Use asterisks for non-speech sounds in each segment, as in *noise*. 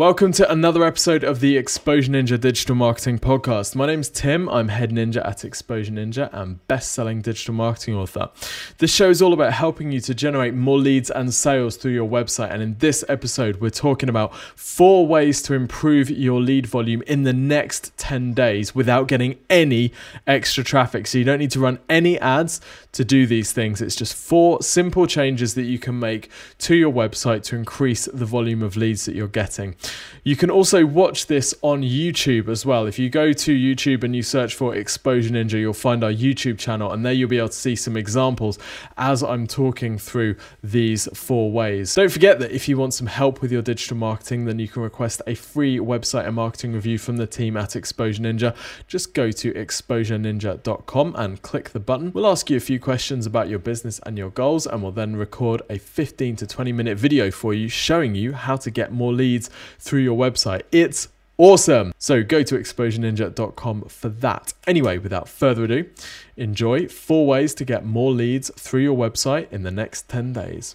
Welcome to another episode of the Exposure Ninja Digital Marketing Podcast. My name's Tim. I'm head ninja at Exposure Ninja and best selling digital marketing author. This show is all about helping you to generate more leads and sales through your website. And in this episode, we're talking about four ways to improve your lead volume in the next 10 days without getting any extra traffic. So you don't need to run any ads to do these things. It's just four simple changes that you can make to your website to increase the volume of leads that you're getting. You can also watch this on YouTube as well. If you go to YouTube and you search for Exposure Ninja, you'll find our YouTube channel, and there you'll be able to see some examples as I'm talking through these four ways. Don't forget that if you want some help with your digital marketing, then you can request a free website and marketing review from the team at Exposure Ninja. Just go to exposureninja.com and click the button. We'll ask you a few questions about your business and your goals, and we'll then record a 15 to 20 minute video for you showing you how to get more leads through your website. It's awesome. So go to exposureninja.com for that. Anyway, without further ado, enjoy four ways to get more leads through your website in the next 10 days.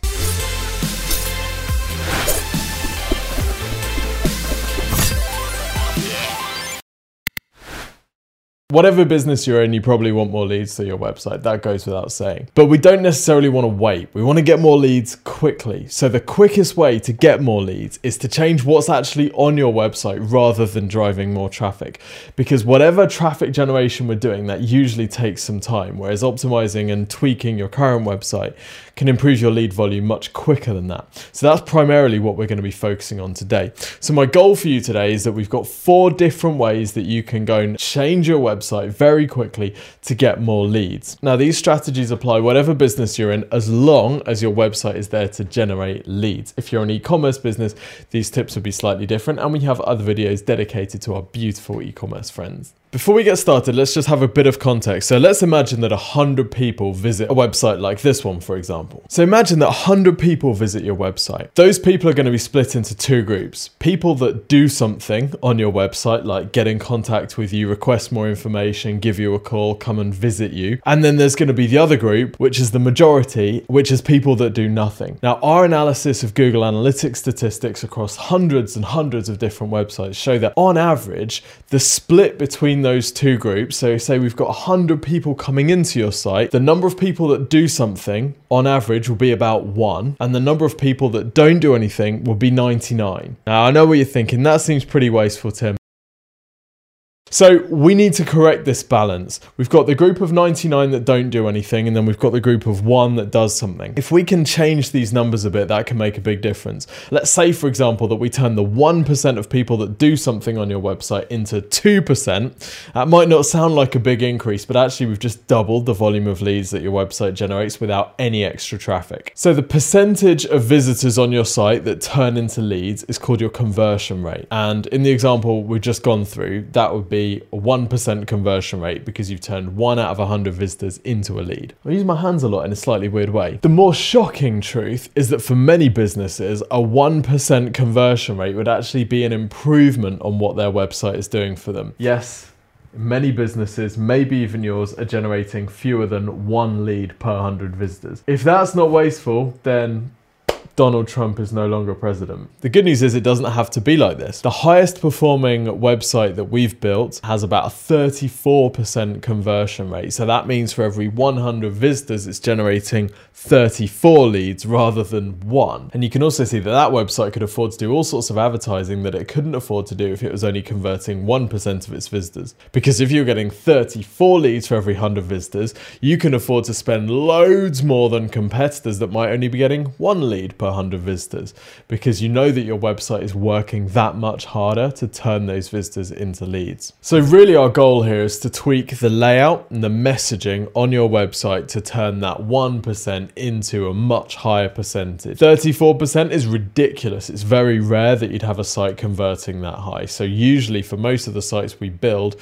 Whatever business you're in, you probably want more leads to your website. That goes without saying. But we don't necessarily want to wait. We want to get more leads quickly. So, the quickest way to get more leads is to change what's actually on your website rather than driving more traffic. Because whatever traffic generation we're doing, that usually takes some time. Whereas optimizing and tweaking your current website can improve your lead volume much quicker than that. So, that's primarily what we're going to be focusing on today. So, my goal for you today is that we've got four different ways that you can go and change your website website very quickly to get more leads. Now, these strategies apply whatever business you're in as long as your website is there to generate leads. If you're an e commerce business, these tips would be slightly different, and we have other videos dedicated to our beautiful e commerce friends. Before we get started, let's just have a bit of context. So let's imagine that 100 people visit a website like this one, for example. So imagine that 100 people visit your website. Those people are going to be split into two groups. People that do something on your website, like get in contact with you, request more information, give you a call, come and visit you. And then there's going to be the other group, which is the majority, which is people that do nothing. Now, our analysis of Google Analytics statistics across hundreds and hundreds of different websites show that on average, the split between those two groups, so say we've got 100 people coming into your site, the number of people that do something on average will be about one, and the number of people that don't do anything will be 99. Now, I know what you're thinking, that seems pretty wasteful, Tim. So we need to correct this balance. We've got the group of 99 that don't do anything, and then we've got the group of one that does something. If we can change these numbers a bit, that can make a big difference. Let's say, for example, that we turn the 1% of people that do something on your website into 2%. That might not sound like a big increase, but actually we've just doubled the volume of leads that your website generates without any extra traffic. So the percentage of visitors on your site that turn into leads is called your conversion rate. And in the example we've just gone through, that would be a 1% conversion rate because you've turned one out of 100 visitors into a lead. I use my hands a lot in a slightly weird way. The more shocking truth is that for many businesses, a 1% conversion rate would actually be an improvement on what their website is doing for them. Yes, many businesses, maybe even yours, are generating fewer than one lead per 100 visitors. If that's not wasteful, then Donald Trump is no longer president. The good news is it doesn't have to be like this. The highest performing website that we've built has about a 34% conversion rate. So that means for every 100 visitors, it's generating 34 leads rather than one. And you can also see that that website could afford to do all sorts of advertising that it couldn't afford to do if it was only converting 1% of its visitors. Because if you're getting 34 leads for every 100 visitors, you can afford to spend loads more than competitors that might only be getting one lead per per 100 visitors because you know that your website is working that much harder to turn those visitors into leads. So, really, our goal here is to tweak the layout and the messaging on your website to turn that 1% into a much higher percentage. 34% is ridiculous. It's very rare that you'd have a site converting that high. So, usually, for most of the sites we build,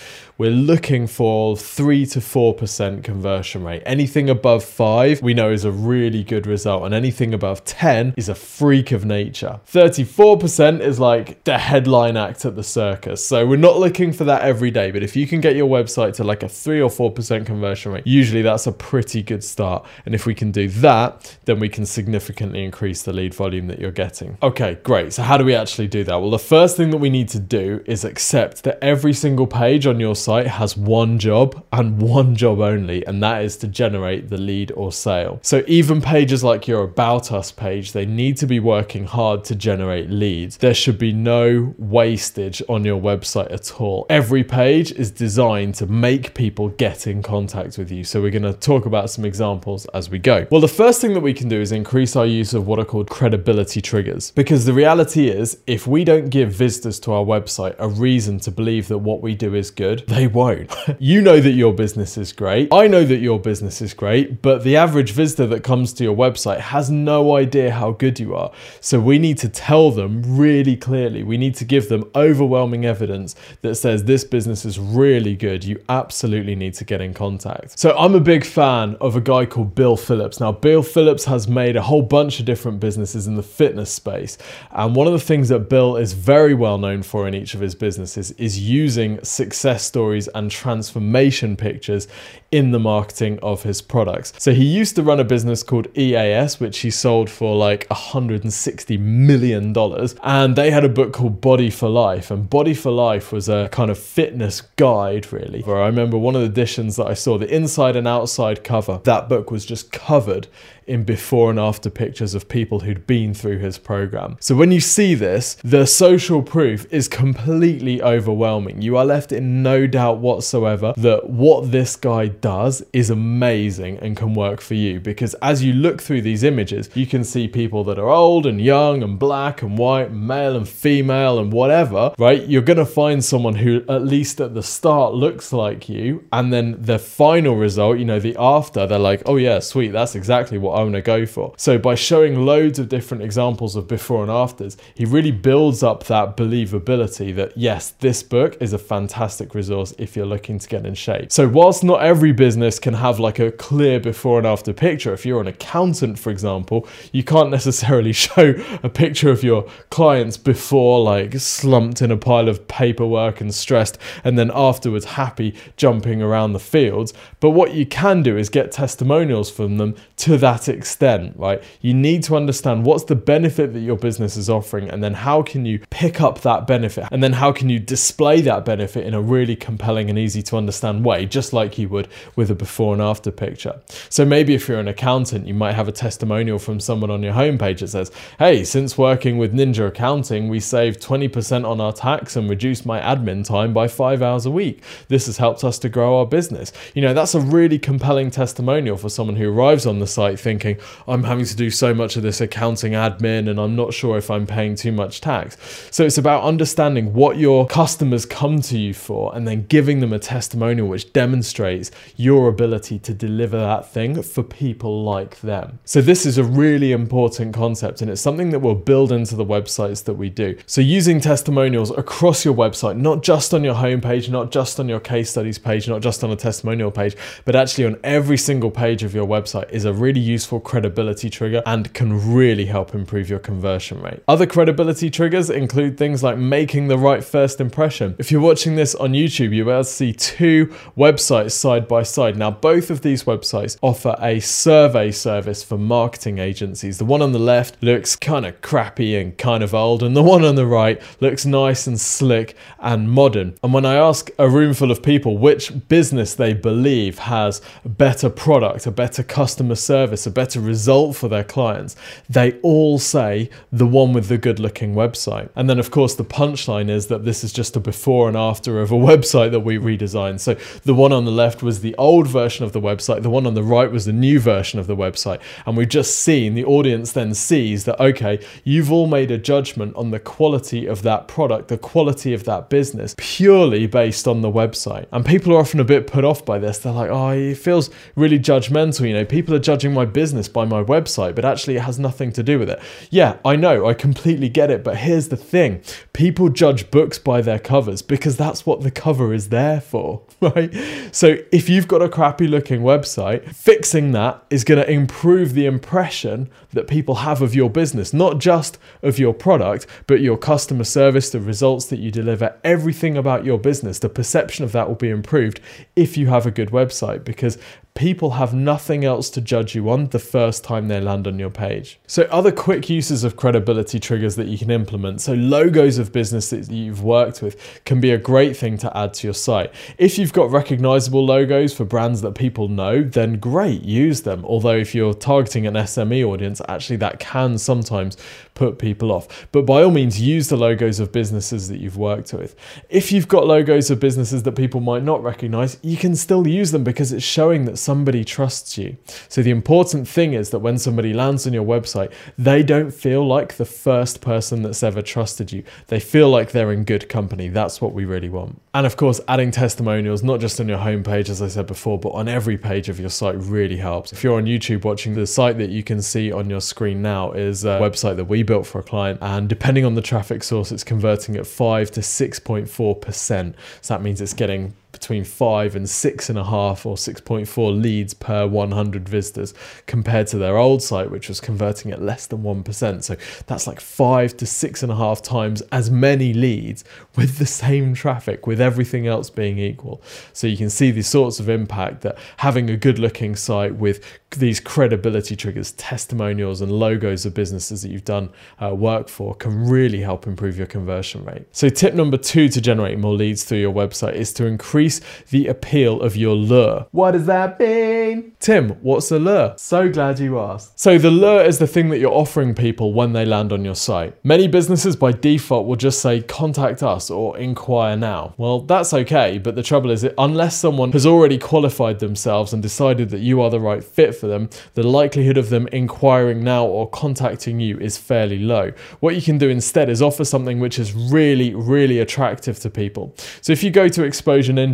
we're looking for 3 to 4% conversion rate. Anything above 5 we know is a really good result, and anything above 10 design is a freak of nature. 34% is like the headline act at the circus. So we're not looking for that every day, but if you can get your website to like a 3 or 4% conversion rate, usually that's a pretty good start. And if we can do that, then we can significantly increase the lead volume that you're getting. Okay, great. So how do we actually do that? Well, the first thing that we need to do is accept that every single page on your site has one job and one job only, and that is to generate the lead or sale. So even pages like your About Us page, they need to be working hard to generate leads. There should be no wastage on your website at all. Every page is designed to make people get in contact with you. So we're going to talk about some examples as we go. Well, the first thing that we can do is increase our use of what are called credibility triggers. Because the reality is, if we don't give visitors to our website a reason to believe that what we do is good, they won't. *laughs* you know that your business is great. I know that your business is great, but the average visitor that comes to your website has no idea how good you are. So we need to tell them really clearly. We need to give them overwhelming evidence that says this business is really good. You absolutely need to get in contact. So I'm a big fan of a guy called Bill Phillips. Now, Bill Phillips has made a whole bunch of different businesses in the fitness space. And one of the things that Bill is very well known for in each of his businesses is using success stories and transformation pictures in the marketing of his products. So he used to run a business called EAS, which he sold for like $160 million. And they had a book called Body for Life. And Body for Life was a kind of fitness guide, really. Where I remember one of the editions that I saw, the inside and outside cover, that book was just covered in before and after pictures of people who'd been through his program. So when you see this, the social proof is completely overwhelming. You are left in no doubt whatsoever that what this guy does is amazing and can work for you because as you look through these images, you can see people that are old and young and black and white, male and female and whatever, right? You're going to find someone who at least at the start looks like you and then the final result, you know, the after, they're like, "Oh yeah, sweet, that's exactly what I want to go for. So by showing loads of different examples of before and afters, he really builds up that believability that yes, this book is a fantastic resource if you're looking to get in shape. So whilst not every business can have like a clear before and after picture, if you're an accountant, for example, you can't necessarily *laughs* show a picture of your clients before like slumped in a pile of paperwork and stressed and then afterwards happy jumping around the fields. But what you can do is get testimonials from them to that extent, right? You need to understand what's the benefit that your business is offering, and then how can you pick up that benefit, and then how can you display that benefit in a really compelling and easy to understand way, just like you would with a before and after picture. So maybe if you're an accountant, you might have a testimonial from someone on your homepage that says, Hey, since working with Ninja Accounting, we saved 20% on our tax and reduced my admin time by five hours a week. This has helped us to grow our business. You know, that's a really compelling testimonial for someone who arrives on the site thinking, I'm having to do so much of this accounting admin and I'm not sure if I'm paying too much tax. So it's about understanding what your customers come to you for and then giving them a testimonial which demonstrates your ability to deliver that thing for people like them. So this is a really important concept and it's something that we'll build into the websites that we do. So using testimonials across your website, not just on your homepage, not just on your case studies page, not just on a testimonial page, but actually on every single page of your website is a really useful credibility trigger and can really help improve your conversion rate. Other credibility triggers include things like making the right first impression. If you're watching this on YouTube, you'll see two websites side by side. Now, both of these websites offer a survey service for marketing agencies. The one on the left looks kind of crappy and kind of old, and the one on the right looks nice and slick and modern. And when I ask a room full of people which business they believe has a better product, a better customer service, a better result for their clients, they all say the one with the good looking website. And then, of course, the punchline is that this is just a before and after of a *laughs* website that we redesigned. So the one on the left was the old version of the website, the one on the right was the new version of the website. And we've just seen the audience then sees that, okay, you've all made a judgment on the quality of that product, the quality of that business, purely based on the website. And people are often a bit put off by this. They're like, oh, it feels really judgmental. You know, people are judging my business by my website, but actually it has nothing to do with it. Yeah, I know, I completely get it, but here's the thing people judge books by their covers because that's what the cover is there for, *laughs* right? So if you've got a crappy looking website, fixing that is going to improve the impression that people have of your business, not just of your product, but your customer service, the results that you deliver, everything about your business, the perception of that will be improved if you have a good website because people have nothing else to judge you on the first time they land on your page. So, other quick uses of credibility triggers that you can implement. So, logos of business that you've worked with can be a great thing to add to your site. If you've got recognizable logos for brands that people know, then great, use them. Although, if you're targeting an SME audience, actually that can sometimes put people off. But by all means, use the logos of businesses that you've worked with. If you've got logos of businesses that people might not recognize, you can still use them because it's showing that somebody trusts you. So the important thing is that when somebody lands on your website, they don't feel like the first person that's ever trusted you. They feel like they're in good company. That's what we really want. And of course, adding testimonials, not just on your homepage, as I said before, but on every page of your site really helps. If you're on YouTube watching, the site that you can see on your screen now is a website that we built for a client. And depending on the traffic source, it's converting at 5 to 6.4%. So that means it's getting between five and six and a half or 6.4 leads per 100 visitors compared to their old site, which was converting at less than 1%. So that's like five to six and a half times as many leads with the same traffic, with everything else being equal. So you can see the sorts of impact that having a good looking site with these credibility triggers, testimonials, and logos of businesses that you've done uh, work for can really help improve your conversion rate. So, tip number two to generate more leads through your website is to increase the appeal of your lure. What does that mean? Tim, what's a lure? So glad you asked. So, the lure is the thing that you're offering people when they land on your site. Many businesses by default will just say contact us or inquire now. Well, that's okay, but the trouble is that unless someone has already qualified themselves and decided that you are the right fit for them, the likelihood of them inquiring now or contacting you is fairly low. What you can do instead is offer something which is really, really attractive to people. So if you go to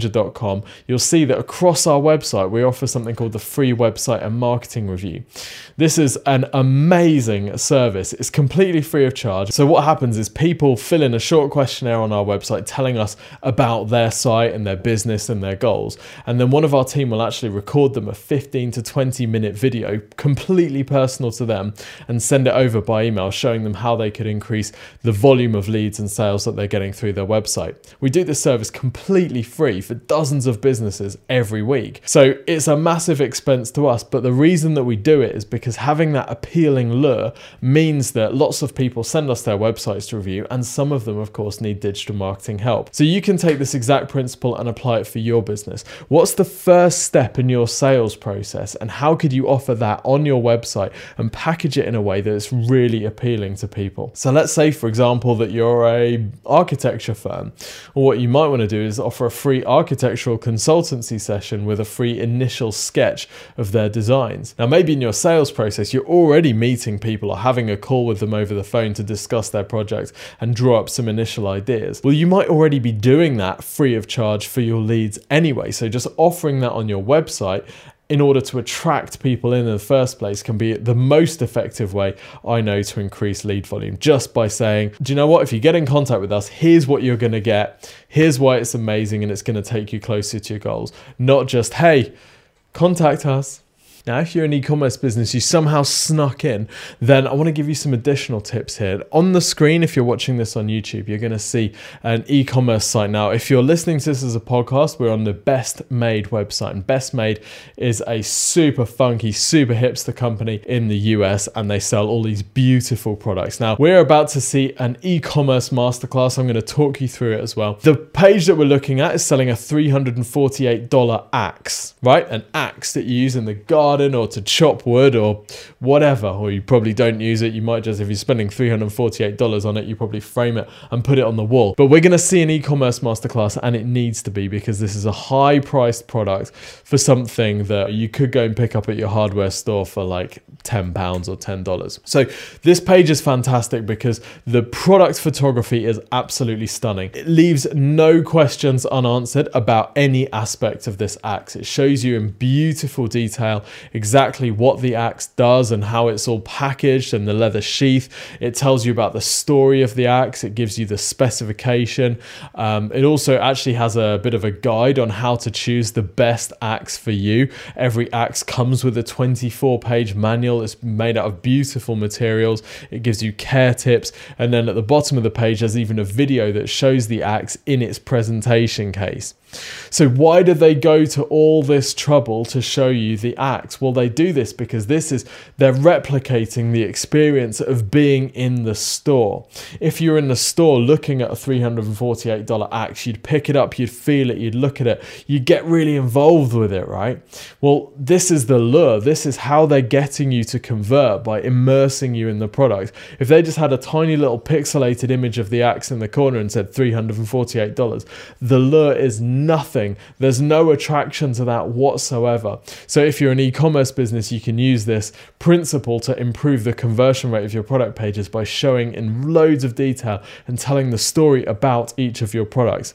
exposureninja.com, you'll see that across our website, we offer something called the free website and marketing review. This is an amazing service. It's completely free of charge. So what happens is people fill in a short questionnaire on our website telling us about their site and their business and their goals. And then one of our team will actually record them a 15 to 20 minute video, completely personal to them, and send it over by email showing them how they could increase the volume of leads and sales that they're getting through their website. We do this service completely free for dozens of businesses every week. So it's a massive expense to us, but the reason that we do it is because having that appealing lure means that lots of people send us their websites to review, and some of them, of course, need digital marketing help. So you can take this exact principle and apply it for your business. What's the first step in your sales process, and how could you offer that on your website and package it in a way that is really appealing to people? So let's say, for example, that you're a architecture firm. Well, what you might want to do is offer a free architectural consultancy session with a free initial sketch of their designs. Now, maybe in your sales process, you're already meeting people or having a call with them over the phone to discuss their project and draw up some initial ideas. Well, you might already be doing that free of charge for your leads anyway. So just offering that on your website in order to attract people in, in the first place can be the most effective way I know to increase lead volume just by saying, do you know what? If you get in contact with us, here's what you're going to get. Here's why it's amazing and it's going to take you closer to your goals. Not just, hey, contact us. Now, if you're an e commerce business, you somehow snuck in, then I want to give you some additional tips here. On the screen, if you're watching this on YouTube, you're going to see an e commerce site. Now, if you're listening to this as a podcast, we're on the Best Made website. And Best Made is a super funky, super hipster company in the US, and they sell all these beautiful products. Now, we're about to see an e commerce masterclass. I'm going to talk you through it as well. The page that we're looking at is selling a $348 axe, right? An axe that you use in the garden garden or to chop wood or whatever, or you probably don't use it. You might just, if you're spending $348 on it, you probably frame it and put it on the wall. But we're going to see an e commerce masterclass, and it needs to be because this is a high priced product for something that you could go and pick up at your hardware store for like £10 or $10. So this page is fantastic because the product photography is absolutely stunning. It leaves no questions unanswered about any aspect of this axe. It shows you in beautiful detail exactly what the axe does and how it's all packaged and the leather sheath. It tells you about the story of the axe, it gives you the specification. Um, it also actually has a bit of a guide on how to choose the best axe for you. Every axe comes with a 24 page manual, it's made out of beautiful materials, it gives you care tips, and then at the bottom of the page, there's even a video that shows the axe in its presentation case. So, why do they go to all this trouble to show you the axe? Well, they do this because this is they're replicating the experience of being in the store. If you're in the store looking at a $348 axe, you'd pick it up, you'd feel it, you'd look at it, you'd get really involved with it, right? Well, this is the lure. This is how they're getting you to convert by immersing you in the product. If they just had a tiny little pixelated image of the axe in the corner and said $348, the lure is nothing. There's no attraction to that whatsoever. So if you're an e-commerce business, you can use this principle to improve the conversion rate of your product pages by showing in loads of detail and telling the story about each of your products.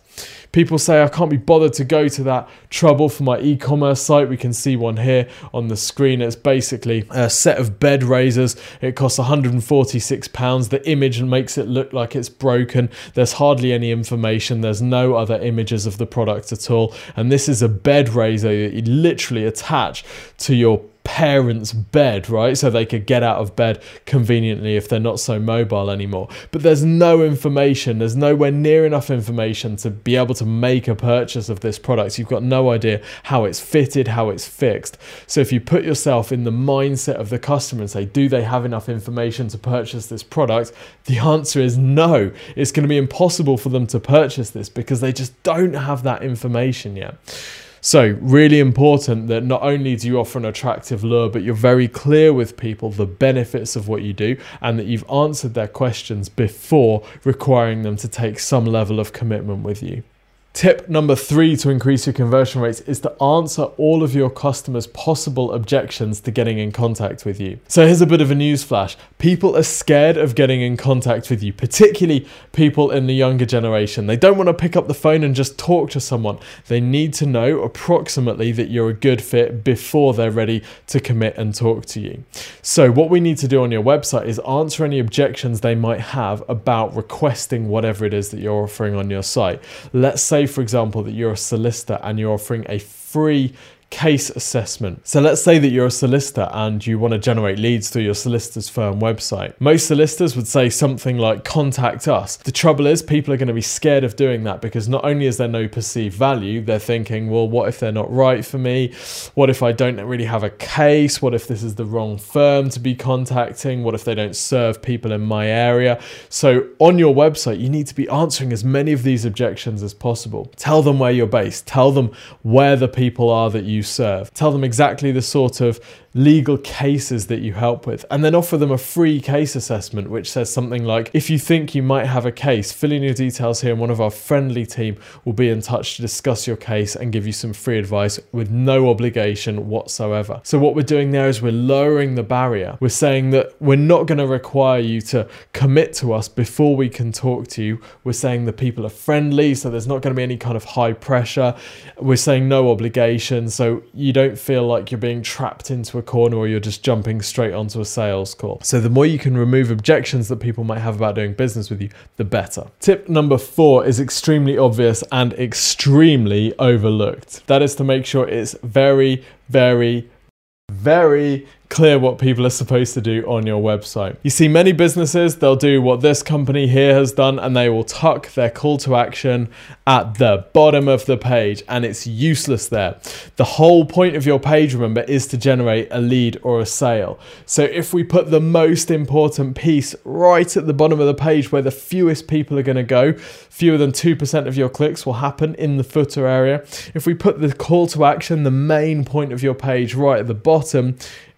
People say I can't be bothered to go to that trouble for my e-commerce site. We can see one here on the screen. It's basically a set of bed raisers. It costs 146 pounds. The image makes it look like it's broken. There's hardly any information. There's no other images of the product at all. And this is a bed raiser that you literally attach to your parents' bed, right? So they could get out of bed conveniently if they're not so mobile anymore. But there's no information, there's nowhere near enough information to be able to make a purchase of this product. You've got no idea how it's fitted, how it's fixed. So if you put yourself in the mindset of the customer and say, do they have enough information to purchase this product? The answer is no. It's going to be impossible for them to purchase this because they just don't have that information yet. So, really important that not only do you offer an attractive lure, but you're very clear with people the benefits of what you do and that you've answered their questions before requiring them to take some level of commitment with you. Tip number three to increase your conversion rates is to answer all of your customers' possible objections to getting in contact with you. So here's a bit of a newsflash. People are scared of getting in contact with you, particularly people in the younger generation. They don't want to pick up the phone and just talk to someone. They need to know approximately that you're a good fit before they're ready to commit and talk to you. So what we need to do on your website is answer any objections they might have about requesting whatever it is that you're offering on your site. Let's say for example, that you're a solicitor and you're offering a free case assessment. So let's say that you're a solicitor and you want to generate leads through your solicitor's firm website. Most solicitors would say something like contact us. The trouble is people are going to be scared of doing that because not only is there no perceived value, they're thinking, well, what if they're not right for me? What if I don't really have a case? What if this is the wrong firm to be contacting? What if they don't serve people in my area? So on your website, you need to be answering as many of these objections as possible. Tell them where you're based. Tell them where the people are that you serve. Tell them exactly the sort of legal cases that you help with, and then offer them a free case assessment, which says something like If you think you might have a case, fill in your details here, and one of our friendly team will be in touch to discuss your case and give you some free advice with no obligation whatsoever. So, what we're doing there is we're lowering the barrier. We're saying that we're not going to require you to commit to us before we can talk to you. We're saying the people are friendly, so there's not going to be any kind of high pressure. We're saying no obligation, so you don't feel like you're being trapped into a corner or you're just jumping straight onto a sales call. So the more you can remove objections that people might have about doing business with you, the better. Tip number four is extremely obvious and extremely overlooked. That is to make sure it's very, very, very clear what people are supposed to do on your website. You see, many businesses, they'll do what this company here has done and they will tuck their call to action at the bottom of the page and it's useless there. The whole point of your page, remember, is to generate a lead or a sale. So if we put the most important piece right at the bottom of the page where the fewest people are going to go, fewer than 2% of your clicks will happen in the footer area. If we put the call to action, the main point of your page right at the bottom,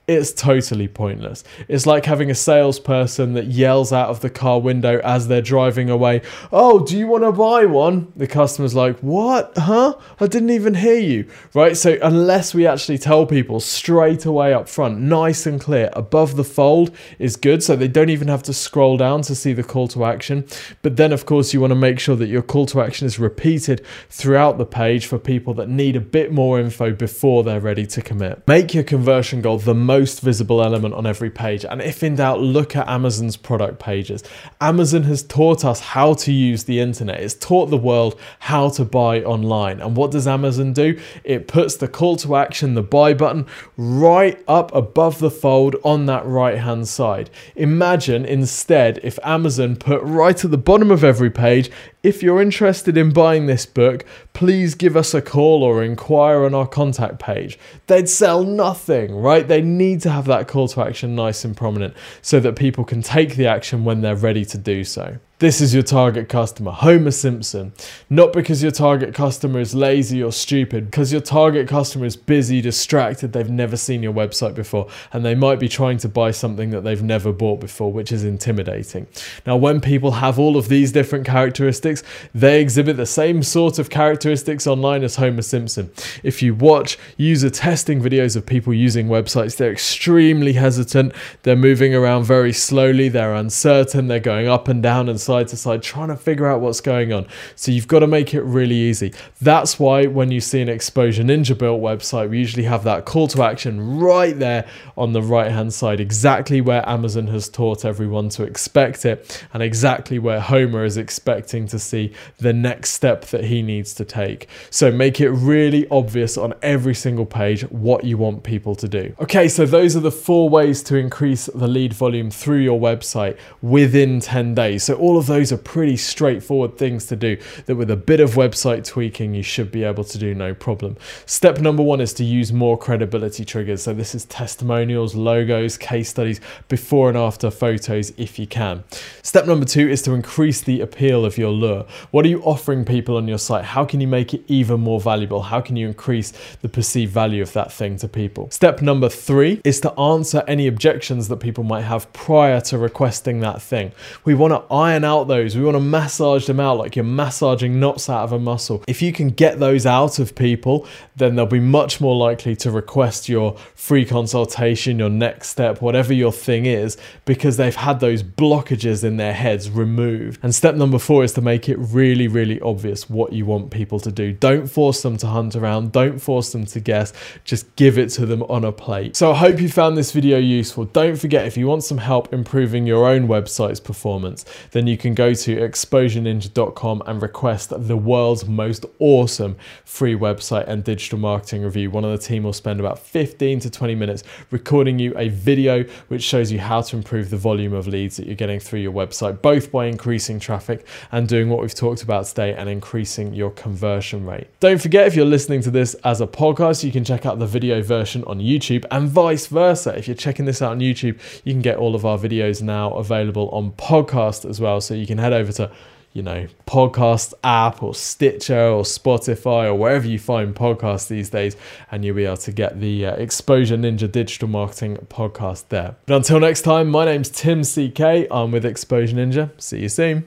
it's totally pointless. It's like having a salesperson that yells out of the car window as they're driving away, Oh, do you want to buy one? The customer's like, What? Huh? I didn't even hear you. Right? So, unless we actually tell people straight away up front, nice and clear, above the fold is good. So they don't even have to scroll down to see the call to action. But then, of course, you want to make sure that your call to action is repeated throughout the page for people that need a bit more info before they're ready to commit. Make your conversion goal the most visible element on every page. And if in doubt, look at Amazon's product pages. Amazon has taught us how to use the internet, it's taught the world how to buy online. And what does Amazon do? It puts the call to action, the buy button, right up above the fold on that right hand side. Imagine instead if Amazon put right at the bottom of every page if you're interested in buying this book, please give us a call or inquire on our contact page. They'd sell nothing, right? They need to have that call to action nice and prominent so that people can take the action when they're ready to do so. This is your target customer, Homer Simpson. Not because your target customer is lazy or stupid, because your target customer is busy, distracted, they've never seen your website before, and they might be trying to buy something that they've never bought before, which is intimidating. Now, when people have all of these different characteristics, they exhibit the same sort of characteristics online as Homer Simpson. If you watch user testing videos of people using websites, they're extremely hesitant, they're moving around very slowly, they're uncertain, they're going up and down and side to side, trying to figure out what's going on. So you've got to make it really easy. That's why when you see an Exposure Ninja built website, we usually have that call to action right there on the right hand side, exactly where Amazon has taught everyone to expect it, and exactly where Homer is expecting to see the next step that he needs to take. So make it really obvious on every single page what you want people to do. Okay, so those are the four ways to increase the lead volume through your website within 10 days. So all all of those are pretty straightforward things to do that with a bit of website tweaking you should be able to do no problem. Step number one is to use more credibility triggers. So this is testimonials, logos, case studies, before and after photos if you can. Step number two is to increase the appeal of your lure. What are you offering people on your site? How can you make it even more valuable? How can you increase the perceived value of that thing to people? Step number three is to answer any objections that people might have prior to requesting that thing. We want to iron out those. We want to massage them out like you're massaging knots out of a muscle. If you can get those out of people, then they'll be much more likely to request your free consultation, your next step, whatever your thing is, because they've had those blockages in their heads removed. And step number four is to make it really, really obvious what you want people to do. Don't force them to hunt around, don't force them to guess, just give it to them on a plate. So I hope you found this video useful. Don't forget, if you want some help improving your own website's performance, then you you can go to exposureninja.com and request the world's most awesome free website and digital marketing review. One of the team will spend about 15 to 20 minutes recording you a video which shows you how to improve the volume of leads that you're getting through your website, both by increasing traffic and doing what we've talked about today and increasing your conversion rate. Don't forget, if you're listening to this as a podcast, you can check out the video version on YouTube and vice versa. If you're checking this out on YouTube, you can get all of our videos now available on podcast as well. So you can head over to, you know, podcast app or Stitcher or Spotify or wherever you find podcasts these days, and you'll be able to get the uh, Exposure Ninja Digital Marketing podcast there. But until next time, my name's Tim CK. I'm with Exposure Ninja. See you soon.